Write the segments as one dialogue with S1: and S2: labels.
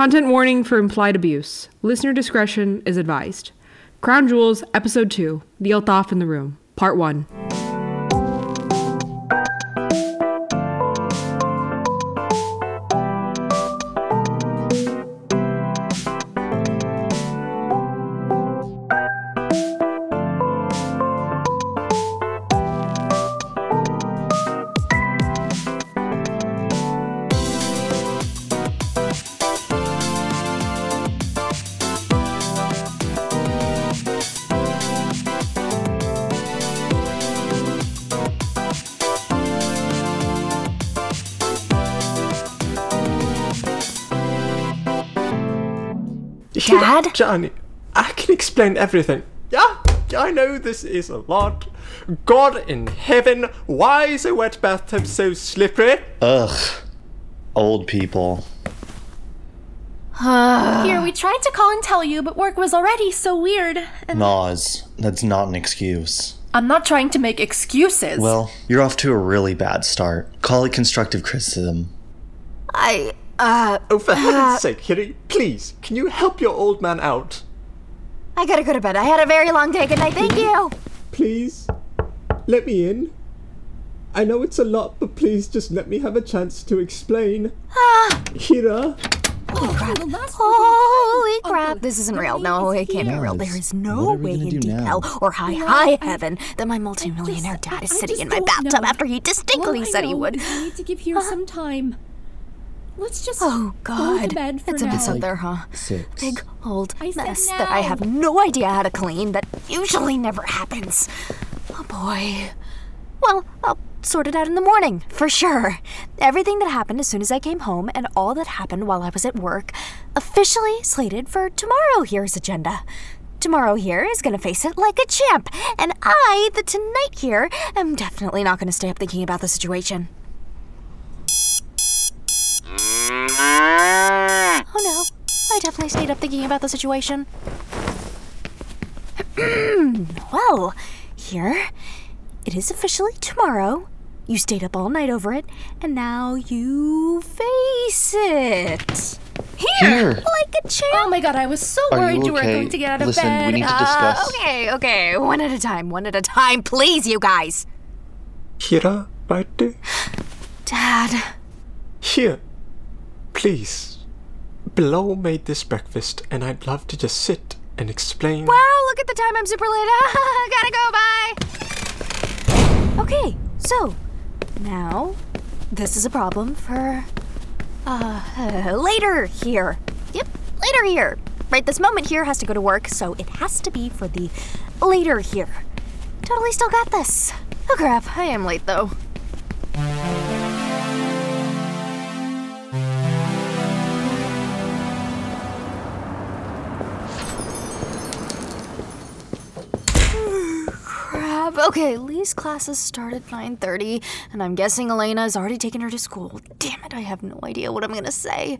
S1: Content warning for implied abuse. Listener discretion is advised. Crown Jewels, Episode 2 The Altaf in the Room, Part 1.
S2: Johnny, I can explain everything. Yeah, I know this is a lot. God in heaven, why is a wet bathtub so slippery?
S3: Ugh. Old people.
S4: Here, we tried to call and tell you, but work was already so weird. And
S3: Nas, that's not an excuse.
S4: I'm not trying to make excuses.
S3: Well, you're off to a really bad start. Call it constructive criticism.
S4: I, uh,
S2: Oh, for heaven's sake, Kitty, please, can you help your old man out?
S5: I gotta go to bed. I had a very long day. Good night. Thank you.
S2: Please, let me in. I know it's a lot, but please just let me have a chance to explain. Hira,
S5: Holy crap. This isn't real. No, it can't be real. There is no
S3: What are we
S5: way in deep
S3: now?
S5: hell or high, high heaven that my multimillionaire dad is sitting in my bathtub after he distinctly said he would.
S6: I need to give here some time. Let's just
S5: Oh,
S6: go
S5: God.
S6: to bed for
S5: It's a mess out there, huh?
S3: Six.
S5: Big old
S6: I
S5: mess that I have no idea how to clean that usually never happens. Oh boy. Well, I'll sort it out in the morning, for sure. Everything that happened as soon as I came home and all that happened while I was at work officially slated for tomorrow here's agenda. Tomorrow here is gonna face it like a champ, and I, the tonight here, am definitely not gonna stay up thinking about the situation. Oh no, I definitely stayed up thinking about the situation. well, here, it is officially tomorrow. You stayed up all night over it, and now you face it. Here,
S3: Here.
S5: like a champ.
S4: oh my god, I was so
S3: Are you
S4: worried you, weren't
S3: okay?
S4: going to get out of
S3: Listen,
S4: bed.
S3: we need to
S4: Uh,
S3: discuss.
S5: Okay, okay, one at a time, one at a time, please, you guys.
S2: Hira, right there.
S5: Dad.
S2: Here, please. Bilal made this breakfast, and I'd love to just sit and explain.
S5: Wow, look at the time. I'm super late. Gotta go. Bye. Okay, so now this is a problem for uh, later here. Yep, later here. Right, this moment here has to go to work, so it has to be for the later here. Totally still got this. Oh crap, I am late though. Okay, Lee's classes start at 9:30, and I'm guessing Elena has already taken her to school. Damn it, I have no idea what I'm gonna say.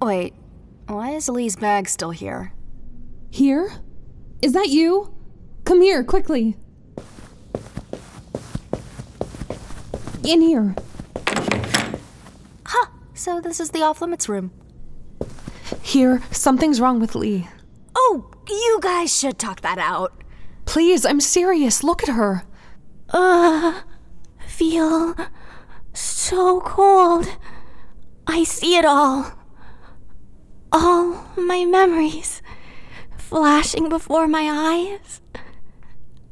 S5: Wait, why is Lee's bag still here?
S6: Here? Is that you? Come here, quickly. In here.
S5: Huh, so this is the off limits room.
S6: Here, something's wrong with Lee.
S5: Oh, you guys should talk that out.
S6: Please, I'm serious. Look at her.
S5: Feel so cold. I see it all. All my memories flashing before my eyes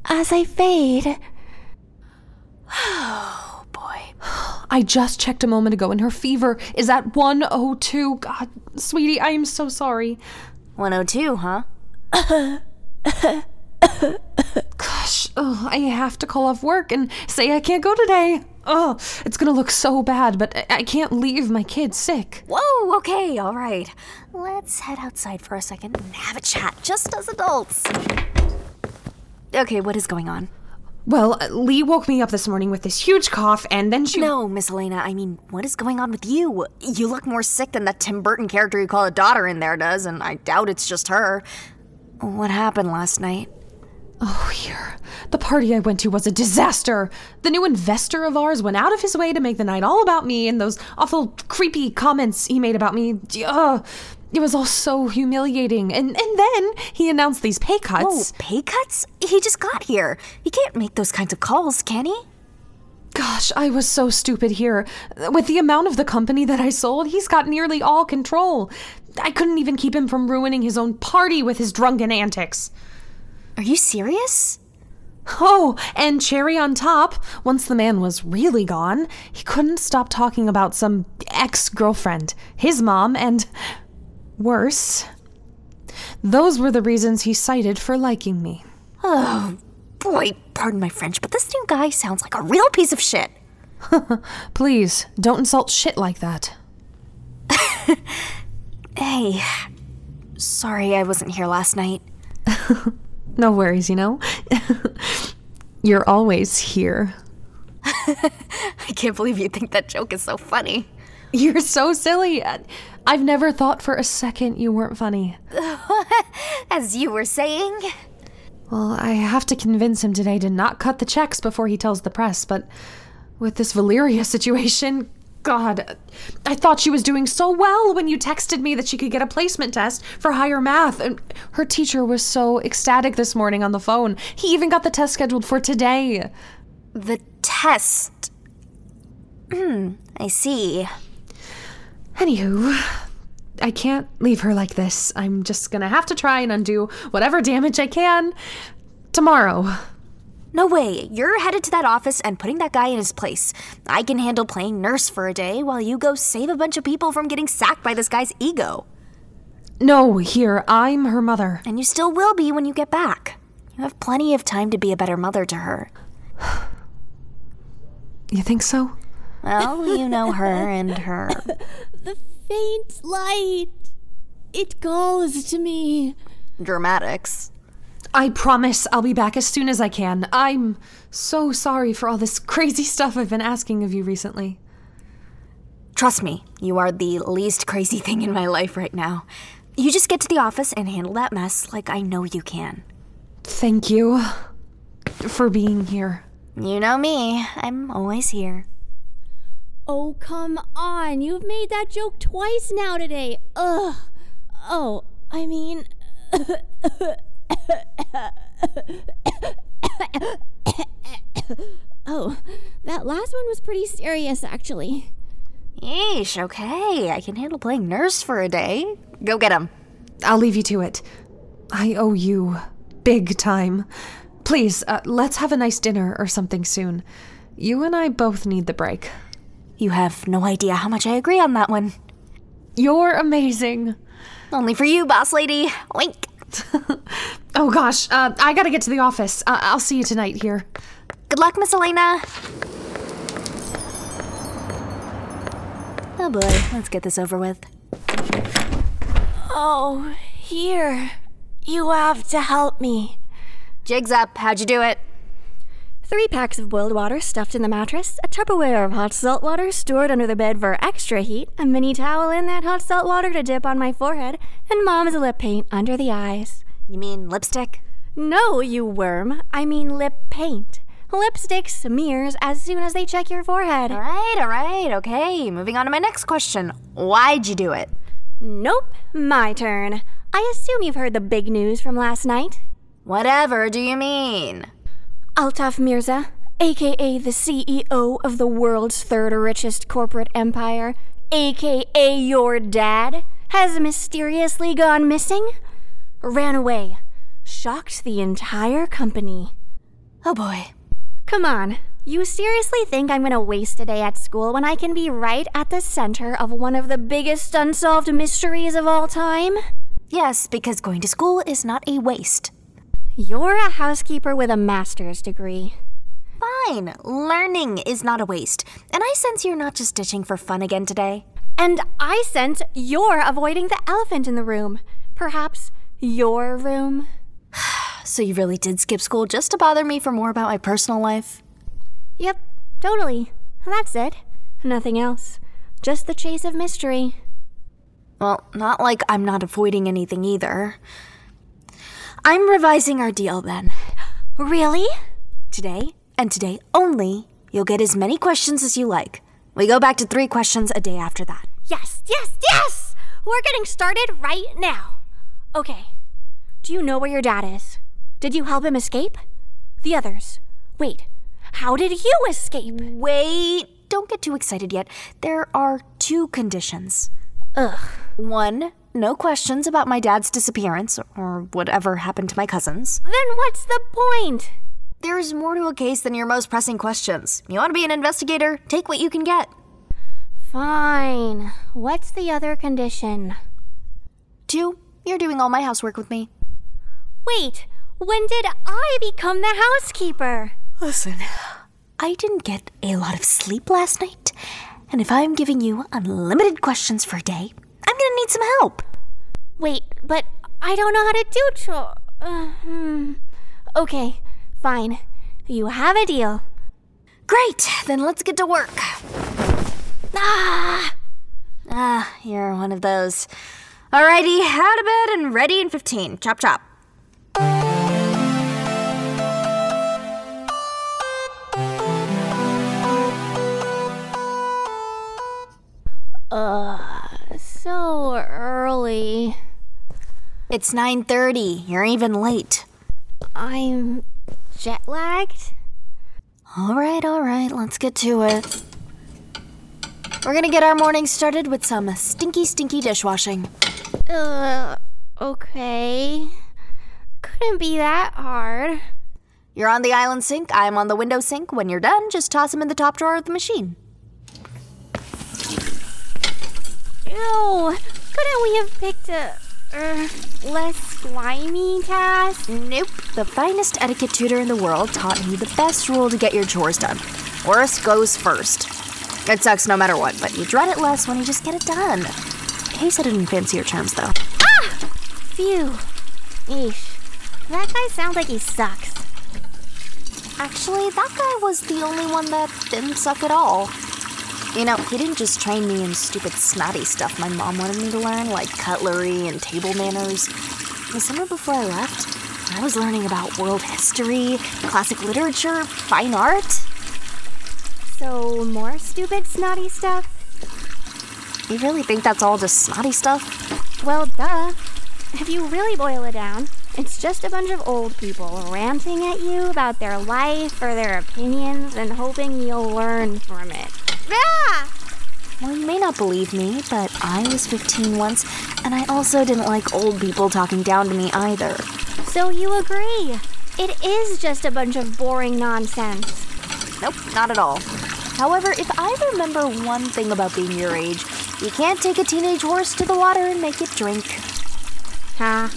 S5: as I fade. Oh boy.
S6: I just checked a moment ago and her fever is at 102. God, sweetie, I am so sorry.
S5: 102, huh?
S6: Gosh, oh, I have to call off work and say I can't go today. Oh, it's gonna look so bad, but I- I can't leave my kid sick.
S5: Whoa, okay, all right. Let's head outside for a second and have a chat, just as adults. Okay, what is going on?
S6: Well, Lee woke me up this morning with this huge cough, and then she.
S5: No, Miss Elena, I mean, what is going on with you? You look more sick than that Tim Burton character you call a daughter in there does, and I doubt it's just her. What happened last night?
S6: Oh, here. The party I went to was a disaster. The new investor of ours went out of his way to make the night all about me and those awful, creepy comments he made about me. Ugh. It was all so humiliating. And, and then he announced these pay cuts.
S5: Oh, pay cuts? He just got here. He can't make those kinds of calls, can he?
S6: Gosh, I was so stupid here. With the amount of the company that I sold, he's got nearly all control. I couldn't even keep him from ruining his own party with his drunken antics.
S5: Are you serious?
S6: Oh, and cherry on top, once the man was really gone, he couldn't stop talking about some ex girlfriend, his mom, and worse. Those were the reasons he cited for liking me.
S5: Oh, boy, pardon my French, but this new guy sounds like a real piece of shit.
S6: Please, don't insult shit like that.
S5: Hey, sorry I wasn't here last night.
S6: No worries, you know? You're always here.
S5: I can't believe you think that joke is so funny.
S6: You're so silly. I've never thought for a second you weren't funny.
S5: As you were saying.
S6: Well, I have to convince him today to not cut the checks before he tells the press, but with this Valeria situation, God, I thought she was doing so well when you texted me that she could get a placement test for higher math. And her teacher was so ecstatic this morning on the phone. He even got the test scheduled for today.
S5: The test. Hmm, I see.
S6: Anywho, I can't leave her like this. I'm just gonna have to try and undo whatever damage I can tomorrow.
S5: No way, you're headed to that office and putting that guy in his place. I can handle playing nurse for a day while you go save a bunch of people from getting sacked by this guy's ego.
S6: No, here, I'm her mother.
S5: And you still will be when you get back. You have plenty of time to be a better mother to her.
S6: You think so?
S5: Well, you know her and her.
S7: The faint light. It calls to me.
S5: Dramatics.
S6: I promise I'll be back as soon as I can. I'm so sorry for all this crazy stuff I've been asking of you recently.
S5: Trust me, you are the least crazy thing in my life right now. You just get to the office and handle that mess like I know you can.
S6: Thank you for being here.
S5: You know me, I'm always here.
S7: Oh, come on. You've made that joke twice now today. Ugh. Oh, I mean. oh, that last one was pretty serious, actually.
S5: Yeesh, okay. I can handle playing nurse for a day. Go get him.
S6: I'll leave you to it. I owe you big time. Please, uh, let's have a nice dinner or something soon. You and I both need the break.
S5: You have no idea how much I agree on that one.
S6: You're amazing.
S5: Only for you, boss lady. Wink.
S6: Oh gosh, uh, I gotta get to the office. Uh, I'll see you tonight here.
S5: Good luck, Miss Elena. Oh boy, let's get this over with.
S4: Oh, here. You have to help me.
S5: Jigs up. How'd you do it?
S7: Three packs of boiled water stuffed in the mattress, a Tupperware of hot salt water stored under the bed for extra heat, a mini towel in that hot salt water to dip on my forehead, and mom's lip paint under the eyes.
S5: You mean lipstick?
S7: No, you worm. I mean lip paint. Lipstick smears as soon as they check your forehead.
S5: All right, all right, okay. Moving on to my next question. Why'd you do it?
S7: Nope, my turn. I assume you've heard the big news from last night.
S5: Whatever do you mean?
S7: Altaf Mirza, aka the CEO of the world's third richest corporate empire, aka your dad, has mysteriously gone missing? Ran away. Shocked the entire company.
S5: Oh boy.
S7: Come on. You seriously think I'm gonna waste a day at school when I can be right at the center of one of the biggest unsolved mysteries of all time?
S5: Yes, because going to school is not a waste.
S7: You're a housekeeper with a master's degree.
S5: Fine, learning is not a waste. And I sense you're not just ditching for fun again today.
S7: And I sense you're avoiding the elephant in the room. Perhaps your room?
S5: So you really did skip school just to bother me for more about my personal life?
S7: Yep, totally. That's it. Nothing else. Just the chase of mystery.
S5: Well, not like I'm not avoiding anything either. I'm revising our deal then.
S7: Really?
S5: Today, and today only, you'll get as many questions as you like. We go back to three questions a day after that.
S7: Yes, yes, yes! We're getting started right now. Okay. Do you know where your dad is? Did you help him escape? The others. Wait, how did you escape?
S5: Wait, don't get too excited yet. There are two conditions.
S7: Ugh.
S5: One, no questions about my dad's disappearance or whatever happened to my cousins.
S7: Then what's the point?
S5: There's more to a case than your most pressing questions. You want to be an investigator? Take what you can get.
S7: Fine. What's the other condition?
S5: Two, you're doing all my housework with me.
S7: Wait, when did I become the housekeeper?
S5: Listen, I didn't get a lot of sleep last night, and if I'm giving you unlimited questions for a day, I'm gonna need some help.
S7: Wait, but I don't know how to do chore. Uh, hmm. Okay, fine. You have a deal.
S5: Great, then let's get to work.
S7: Ah!
S5: Ah, you're one of those. Alrighty, out of bed and ready in 15. Chop chop.
S7: Ugh, so early.
S5: It's 9:30. You're even late.
S7: I'm jet lagged.
S5: All right, all right, let's get to it. We're gonna get our morning started with some stinky, stinky dishwashing.
S7: Uh, okay. Couldn't be that hard.
S5: You're on the island sink, I'm on the window sink. When you're done, just toss them in the top drawer of the machine.
S7: Ew, couldn't we have picked a uh, less slimy task?
S5: Nope. The finest etiquette tutor in the world taught me the best rule to get your chores done. Worst goes first. It sucks no matter what, but you dread it less when you just get it done. He said it in fancier terms, though. Ah!
S7: Phew. Eesh. That guy sounds like he sucks.
S5: Actually, that guy was the only one that didn't suck at all. You know, he didn't just train me in stupid snotty stuff my mom wanted me to learn, like cutlery and table manners. The summer before I left, I was learning about world history, classic literature, fine art.
S7: So, more stupid, snotty stuff?
S5: You really think that's all just snotty stuff?
S7: Well, duh. If you really boil it down, it's just a bunch of old people ranting at you about their life or their opinions and hoping you'll learn from it. Ah!
S5: Well, you may not believe me, but I was 15 once, and I also didn't like old people talking down to me either.
S7: So you agree? It is just a bunch of boring nonsense.
S5: Nope, not at all. However, if I remember one thing about being your age, you can't take a teenage horse to the water and make it drink.
S7: Ha.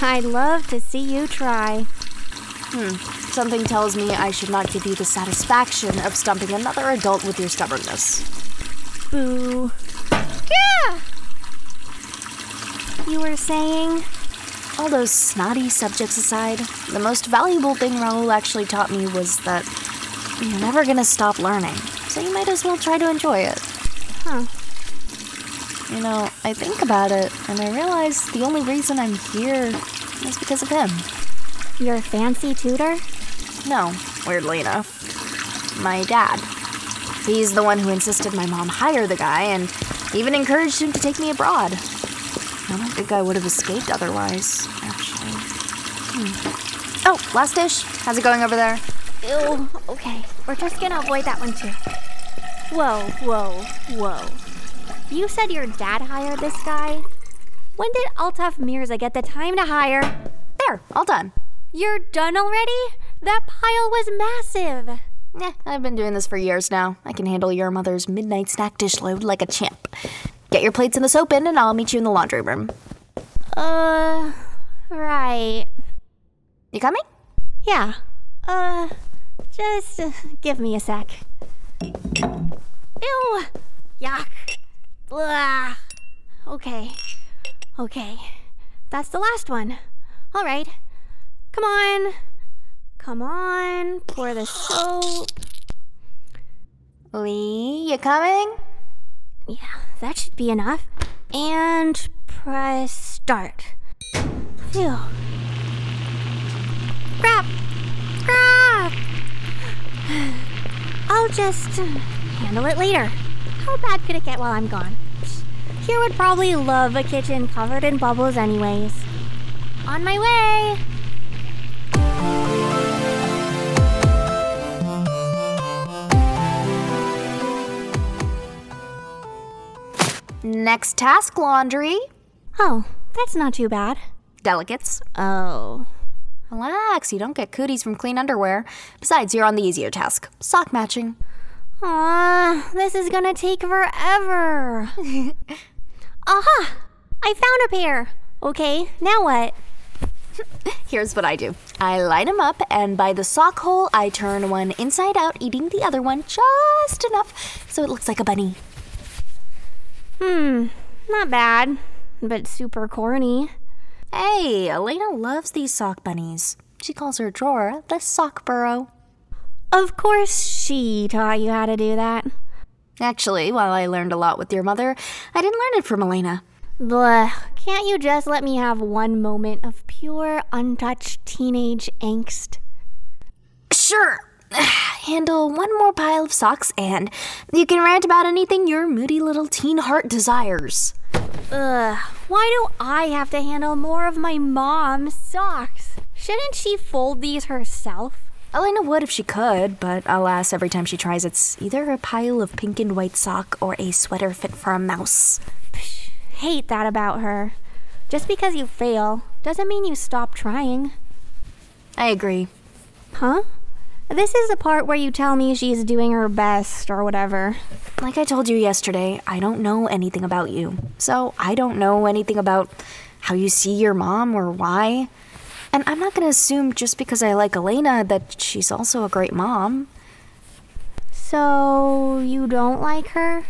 S7: I'd love to see you try.
S5: Hmm, something tells me I should not give you the satisfaction of stumping another adult with your stubbornness.
S7: Boo. Yeah! You were saying?
S5: All those snotty subjects aside, the most valuable thing Raoul actually taught me was that you're never gonna stop learning, so you might as well try to enjoy it.
S7: Huh.
S5: You know, I think about it, and I realize the only reason I'm here is because of him.
S7: Your fancy tutor?
S5: No, weirdly enough. My dad. He's the one who insisted my mom hire the guy and even encouraged him to take me abroad. I don't think I would have escaped otherwise, actually. Hmm. Oh, last dish. How's it going over there?
S7: Ew. Okay. We're just gonna avoid that one too. Whoa, whoa, whoa. You said your dad hired this guy? When did Altaf Mirza get the time to hire?
S5: There, all done.
S7: You're done already? That pile was massive.
S5: Eh, I've been doing this for years now. I can handle your mother's midnight snack dish load like a champ. Get your plates in the soap bin and I'll meet you in the laundry room.
S7: Uh, right.
S5: You coming?
S7: Yeah. Uh, just give me a sec. Ew! Yuck! Blah! Okay. Okay. That's the last one. All right. Come on. Come on. Pour the soap.
S5: Lee, you coming?
S7: Yeah, that should be enough. And press start. Phew. Crap! Ah! I'll just handle it later. How bad could it get while I'm gone? Here would probably love a kitchen covered in bubbles, anyways. On my way!
S5: Next task laundry.
S7: Oh, that's not too bad.
S5: Delegates.
S7: Oh.
S5: Relax, you don't get cooties from clean underwear. Besides, you're on the easier task sock matching.
S7: Ah, this is gonna take forever. Aha! I found a pair. Okay, now what?
S5: Here's what I do I line them up, and by the sock hole, I turn one inside out, eating the other one just enough so it looks like a bunny.
S7: Hmm, not bad, but super corny.
S5: Hey, Elena loves these sock bunnies. She calls her drawer the sock burrow.
S7: Of course, she taught you how to do that.
S5: Actually, while I learned a lot with your mother, I didn't learn it from Elena.
S7: Blah, can't you just let me have one moment of pure, untouched teenage angst?
S5: Sure. Handle one more pile of socks, and you can rant about anything your moody little teen heart desires.
S7: Ugh, why do I have to handle more of my mom's socks? Shouldn't she fold these herself?
S5: Elena would if she could, but alas, every time she tries, it's either a pile of pink and white sock or a sweater fit for a mouse.
S7: Psh, Hate that about her. Just because you fail doesn't mean you stop trying.
S5: I agree.
S7: Huh? This is the part where you tell me she's doing her best or whatever.
S5: Like I told you yesterday, I don't know anything about you. So I don't know anything about how you see your mom or why. And I'm not going to assume just because I like Elena that she's also a great mom.
S7: So, you don't like her?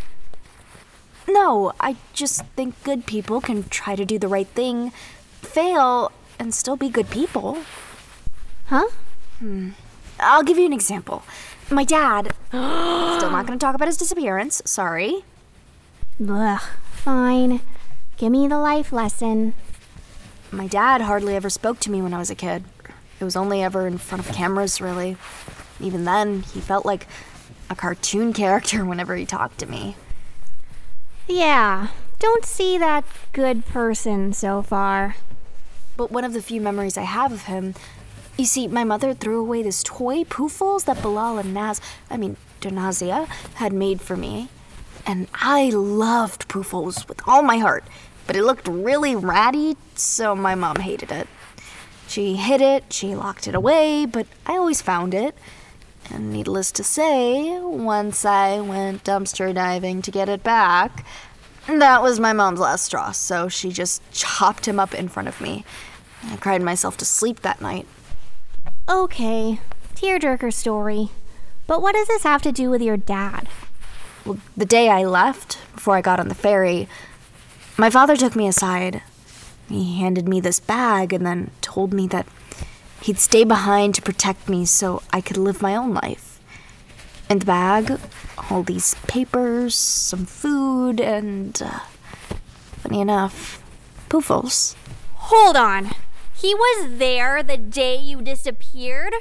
S5: No, I just think good people can try to do the right thing, fail, and still be good people.
S7: Huh? Hmm.
S5: I'll give you an example. My dad, still not going to talk about his disappearance, sorry.
S7: Ugh, fine. Give me the life lesson.
S5: My dad hardly ever spoke to me when I was a kid. It was only ever in front of cameras, really. Even then, he felt like a cartoon character whenever he talked to me.
S7: Yeah, don't see that good person so far.
S5: But one of the few memories I have of him, you see, my mother threw away this toy Poofles that Bilal and Naz, I mean, Donazia, had made for me. And I loved Poofles with all my heart, but it looked really ratty, so my mom hated it. She hid it, she locked it away, but I always found it. And needless to say, once I went dumpster diving to get it back, that was my mom's last straw, so she just chopped him up in front of me. I cried myself to sleep that night.
S7: Okay, tearjerker story. But what does this have to do with your dad?
S5: Well, the day I left, before I got on the ferry, my father took me aside. He handed me this bag and then told me that he'd stay behind to protect me so I could live my own life. In the bag, all these papers, some food, and, uh, funny enough, poofles.
S7: Hold on. He was there the day you disappeared?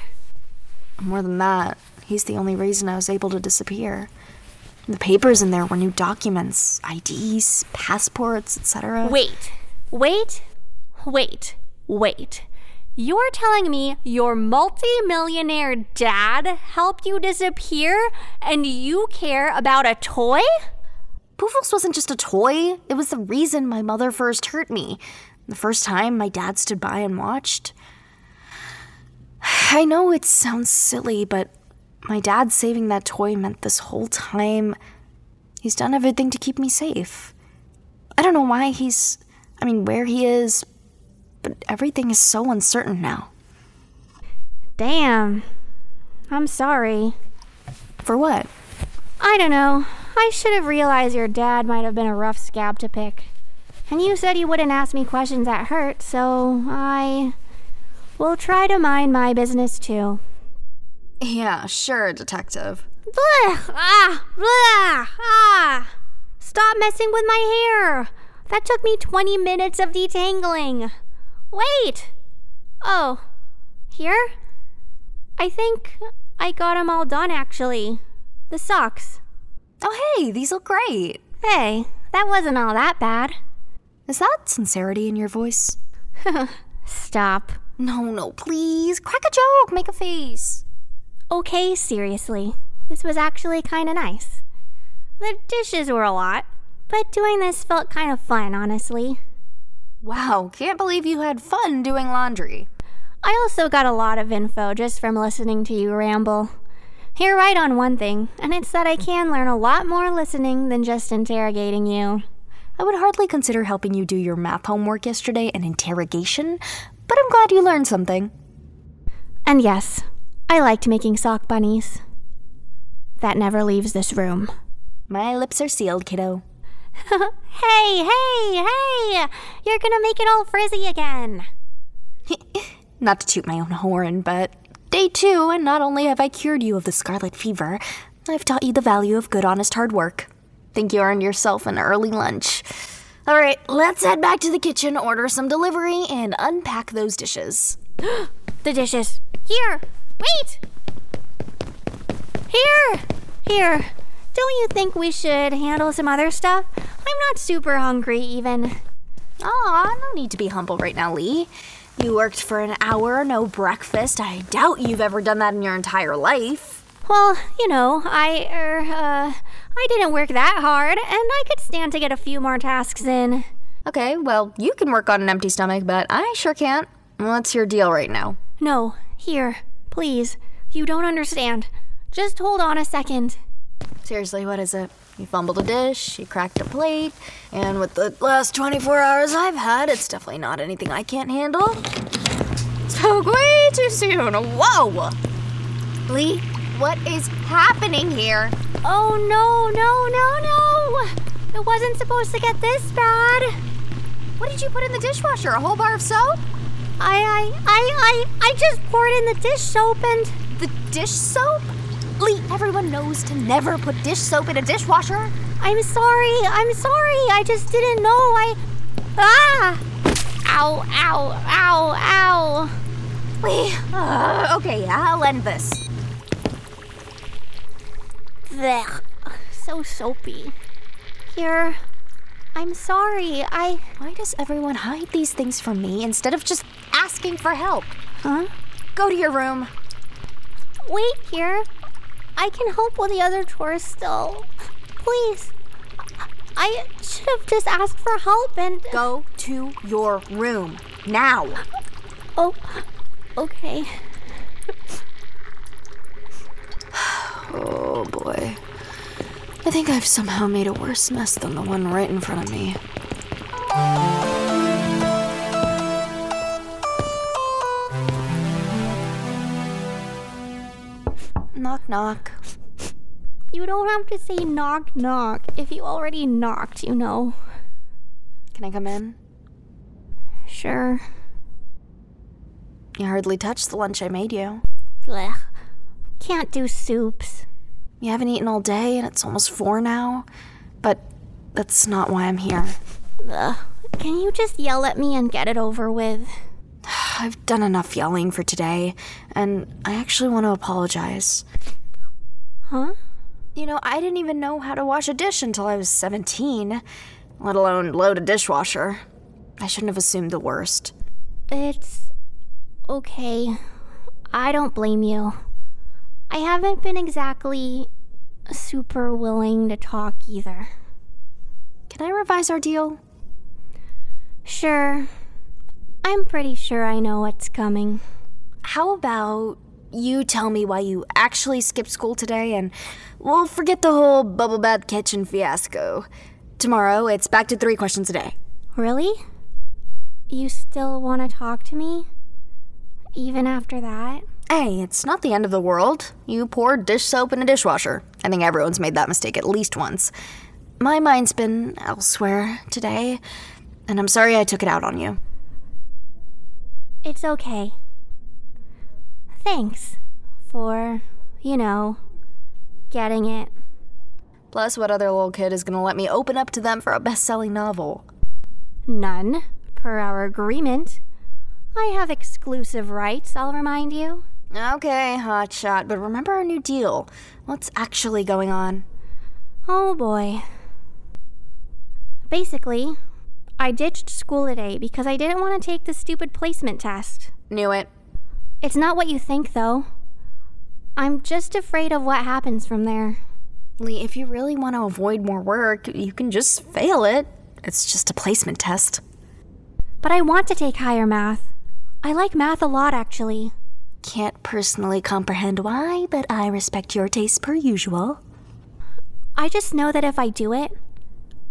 S5: More than that, he's the only reason I was able to disappear. The papers in there were new documents, IDs, passports, etc.
S7: Wait, wait, wait, wait. You're telling me your multi-millionaire dad helped you disappear and you care about a toy?
S5: Poofles wasn't just a toy, it was the reason my mother first hurt me. The first time my dad stood by and watched. I know it sounds silly, but my dad saving that toy meant this whole time he's done everything to keep me safe. I don't know why he's, I mean, where he is, but everything is so uncertain now.
S7: Damn. I'm sorry.
S5: For what?
S7: I don't know. I should have realized your dad might have been a rough scab to pick. And you said you wouldn't ask me questions that hurt, so I will try to mind my business too.
S5: Yeah, sure, detective.
S7: Blah! Ah! Blah! Ah! Stop messing with my hair! That took me 20 minutes of detangling. Wait! Oh, here? I think I got 'em all done actually. The socks.
S5: Oh, hey, these look great.
S7: Hey, that wasn't all that bad.
S5: Is that sincerity in your voice?
S7: Stop.
S5: No, no, please. Crack a joke, make a face.
S7: Okay, seriously. This was actually kind of nice. The dishes were a lot, but doing this felt kind of fun, honestly.
S5: Wow, can't believe you had fun doing laundry.
S7: I also got a lot of info just from listening to you ramble. You're right on one thing, and it's that I can learn a lot more listening than just interrogating you.
S5: I would hardly consider helping you do your math homework yesterday an interrogation, but I'm glad you learned something.
S7: And yes, I liked making sock bunnies. That never leaves this room.
S5: My lips are sealed, kiddo.
S7: hey, hey, hey! You're gonna make it all frizzy again.
S5: Not to toot my own horn, but day two, and not only have I cured you of the scarlet fever, I've taught you the value of good, honest hard work. Think you earned yourself an early lunch. All right, let's head back to the kitchen, order some delivery, and unpack those dishes.
S7: The dishes. Here! Wait! Here! Here. Don't you think we should handle some other stuff? I'm not super hungry, even.
S5: Aw, no need to be humble right now, Lee. You worked for an hour, no breakfast. I doubt you've ever done that in your entire life.
S7: Well, you know, I, er, uh, I didn't work that hard, and I could stand to get a few more tasks in.
S5: Okay, well, you can work on an empty stomach, but I sure can't. What's your deal right now?
S7: No, here, please. You don't understand. Just hold on a second.
S5: Seriously, what is it? You fumbled a dish, you cracked a plate, and with the last 24 hours I've had, it's definitely not anything I can't handle. Spoke way too soon. Whoa! Lee, what is happening here?
S7: Oh no, no, no, no! It wasn't supposed to get this bad.
S5: What did you put in the dishwasher? A whole bar of soap?
S7: I, I, I, I, I just poured in the dish soap and.
S5: The dish soap? Lee, everyone knows to never put dish soap in a dishwasher.
S7: I'm sorry, I'm sorry. I just didn't know. I. Ah! Ow, ow, ow, ow.
S5: Lee, uh, okay, I'll end this.
S7: Blech. So soapy. Here. I'm sorry. I.
S5: Why does everyone hide these things from me instead of just asking for help?
S7: Huh?
S5: Go to your room.
S7: Wait here. I can help with the other chores still. Please. I should have just asked for help and.
S5: Go to your room. Now.
S7: Oh, okay.
S5: Oh boy. I think I've somehow made a worse mess than the one right in front of me. Knock, knock.
S7: You don't have to say knock knock if you already knocked, you know.
S5: Can I come in?
S7: Sure.
S5: You hardly touched the lunch I made you.
S7: Blech. Can't do soups.
S5: You haven't eaten all day, and it's almost four now. But that's not why I'm here.
S7: Ugh. Can you just yell at me and get it over with?
S5: I've done enough yelling for today, and I actually want to apologize.
S7: Huh?
S5: You know, I didn't even know how to wash a dish until I was 17, let alone load a dishwasher. I shouldn't have assumed the worst.
S7: It's okay. I don't blame you. I haven't been exactly super willing to talk either.
S5: Can I revise our deal?
S7: Sure. I'm pretty sure I know what's coming.
S5: How about you tell me why you actually skipped school today and we'll forget the whole bubble bath kitchen fiasco. Tomorrow, it's back to three questions a day.
S7: Really? You still want to talk to me? Even after that?
S5: Hey, it's not the end of the world. You poured dish soap in a dishwasher. I think everyone's made that mistake at least once. My mind's been elsewhere today, and I'm sorry I took it out on you.
S7: It's okay. Thanks for, you know, getting it.
S5: Plus, what other little kid is gonna let me open up to them for a best selling novel?
S7: None, per our agreement. I have exclusive rights, I'll remind you.
S5: Okay, hotshot, but remember our new deal. What's actually going on?
S7: Oh boy. Basically, I ditched school today because I didn't want to take the stupid placement test.
S5: Knew it.
S7: It's not what you think, though. I'm just afraid of what happens from there.
S5: Lee, if you really want to avoid more work, you can just fail it. It's just a placement test.
S7: But I want to take higher math. I like math a lot, actually.
S5: Can't personally comprehend why, but I respect your taste per usual.
S7: I just know that if I do it,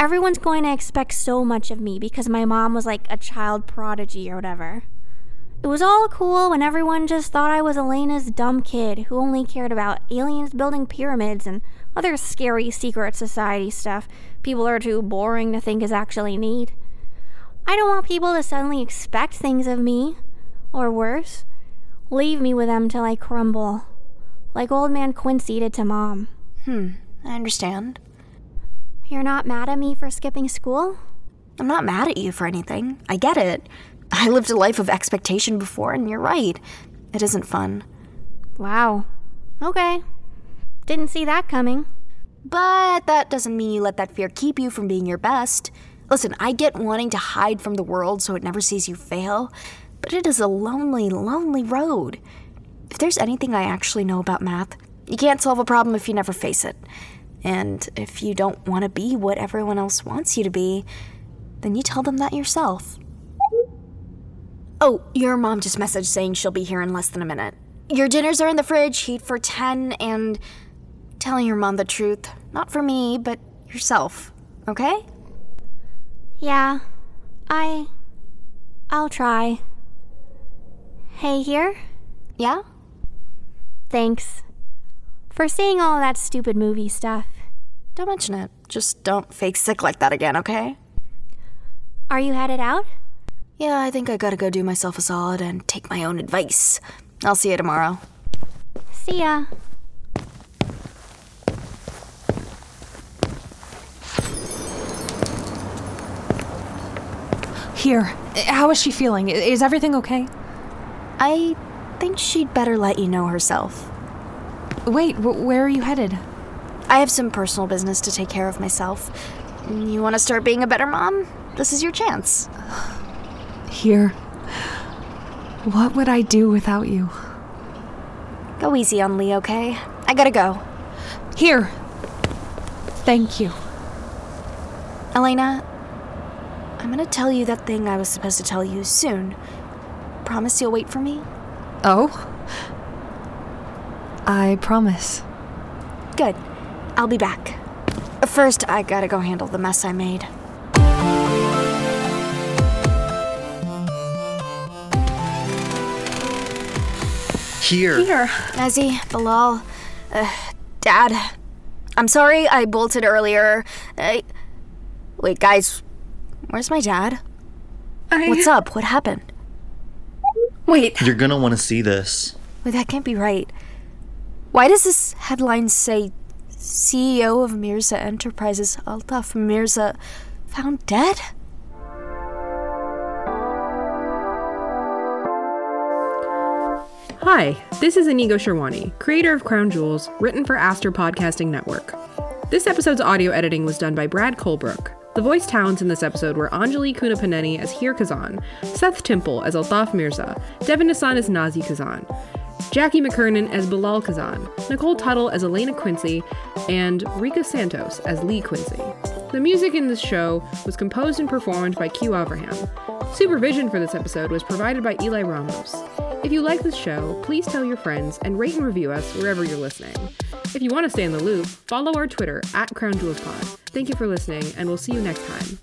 S7: everyone's going to expect so much of me because my mom was like a child prodigy or whatever. It was all cool when everyone just thought I was Elena's dumb kid who only cared about aliens building pyramids and other scary secret society stuff people are too boring to think is actually neat. I don't want people to suddenly expect things of me, or worse, leave me with them till I crumble, like old man Quincy did to mom.
S5: Hmm, I understand.
S7: You're not mad at me for skipping school?
S5: I'm not mad at you for anything. I get it. I lived a life of expectation before, and you're right. It isn't fun.
S7: Wow. Okay. Didn't see that coming.
S5: But that doesn't mean you let that fear keep you from being your best. Listen, I get wanting to hide from the world so it never sees you fail, but it is a lonely, lonely road. If there's anything I actually know about math, you can't solve a problem if you never face it. And if you don't want to be what everyone else wants you to be, then you tell them that yourself. Oh, your mom just messaged saying she'll be here in less than a minute. Your dinners are in the fridge, heat for 10, and telling your mom the truth. Not for me, but yourself. Okay?
S7: Yeah. I. I'll try. Hey, here?
S5: Yeah?
S7: Thanks. For seeing all that stupid movie stuff.
S5: Don't mention it. Just don't fake sick like that again, okay?
S7: Are you headed out?
S5: Yeah, I think I gotta go do myself a solid and take my own advice. I'll see you tomorrow.
S7: See ya.
S6: Here, how is she feeling? Is everything okay?
S5: I think she'd better let you know herself.
S6: Wait, wh- where are you headed?
S5: I have some personal business to take care of myself. You wanna start being a better mom? This is your chance.
S6: Here. What would I do without you?
S5: Go easy on Lee, okay? I gotta go.
S6: Here. Thank you.
S5: Elena, I'm gonna tell you that thing I was supposed to tell you soon. Promise you'll wait for me?
S6: Oh? I promise.
S5: Good. I'll be back. First, I gotta go handle the mess I made.
S3: Here.
S4: Here.
S5: Nazi, Bilal, uh, Dad. I'm sorry I bolted earlier. I... Wait, guys, where's my dad?
S4: I.
S5: What's up? What happened?
S4: Wait.
S3: You're gonna want to see this.
S5: Wait, that can't be right. Why does this headline say CEO of Mirza Enterprises, Altaf Mirza, found dead?
S1: Hi, this is Inigo Sherwani, creator of Crown Jewels, written for Aster Podcasting Network. This episode's audio editing was done by Brad Colebrook. The voice talents in this episode were Anjali Kunapaneni as Hir Kazan, Seth Temple as Altaf Mirza, Devin Nassan as Nazi Kazan, Jackie McKernan as Bilal Kazan, Nicole Tuttle as Elena Quincy, and Rika Santos as Lee Quincy. The music in this show was composed and performed by Q Avraham. Supervision for this episode was provided by Eli Ramos. If you like this show, please tell your friends and rate and review us wherever you're listening. If you want to stay in the loop, follow our Twitter at Crown Jewels Pod. Thank you for listening, and we'll see you next time.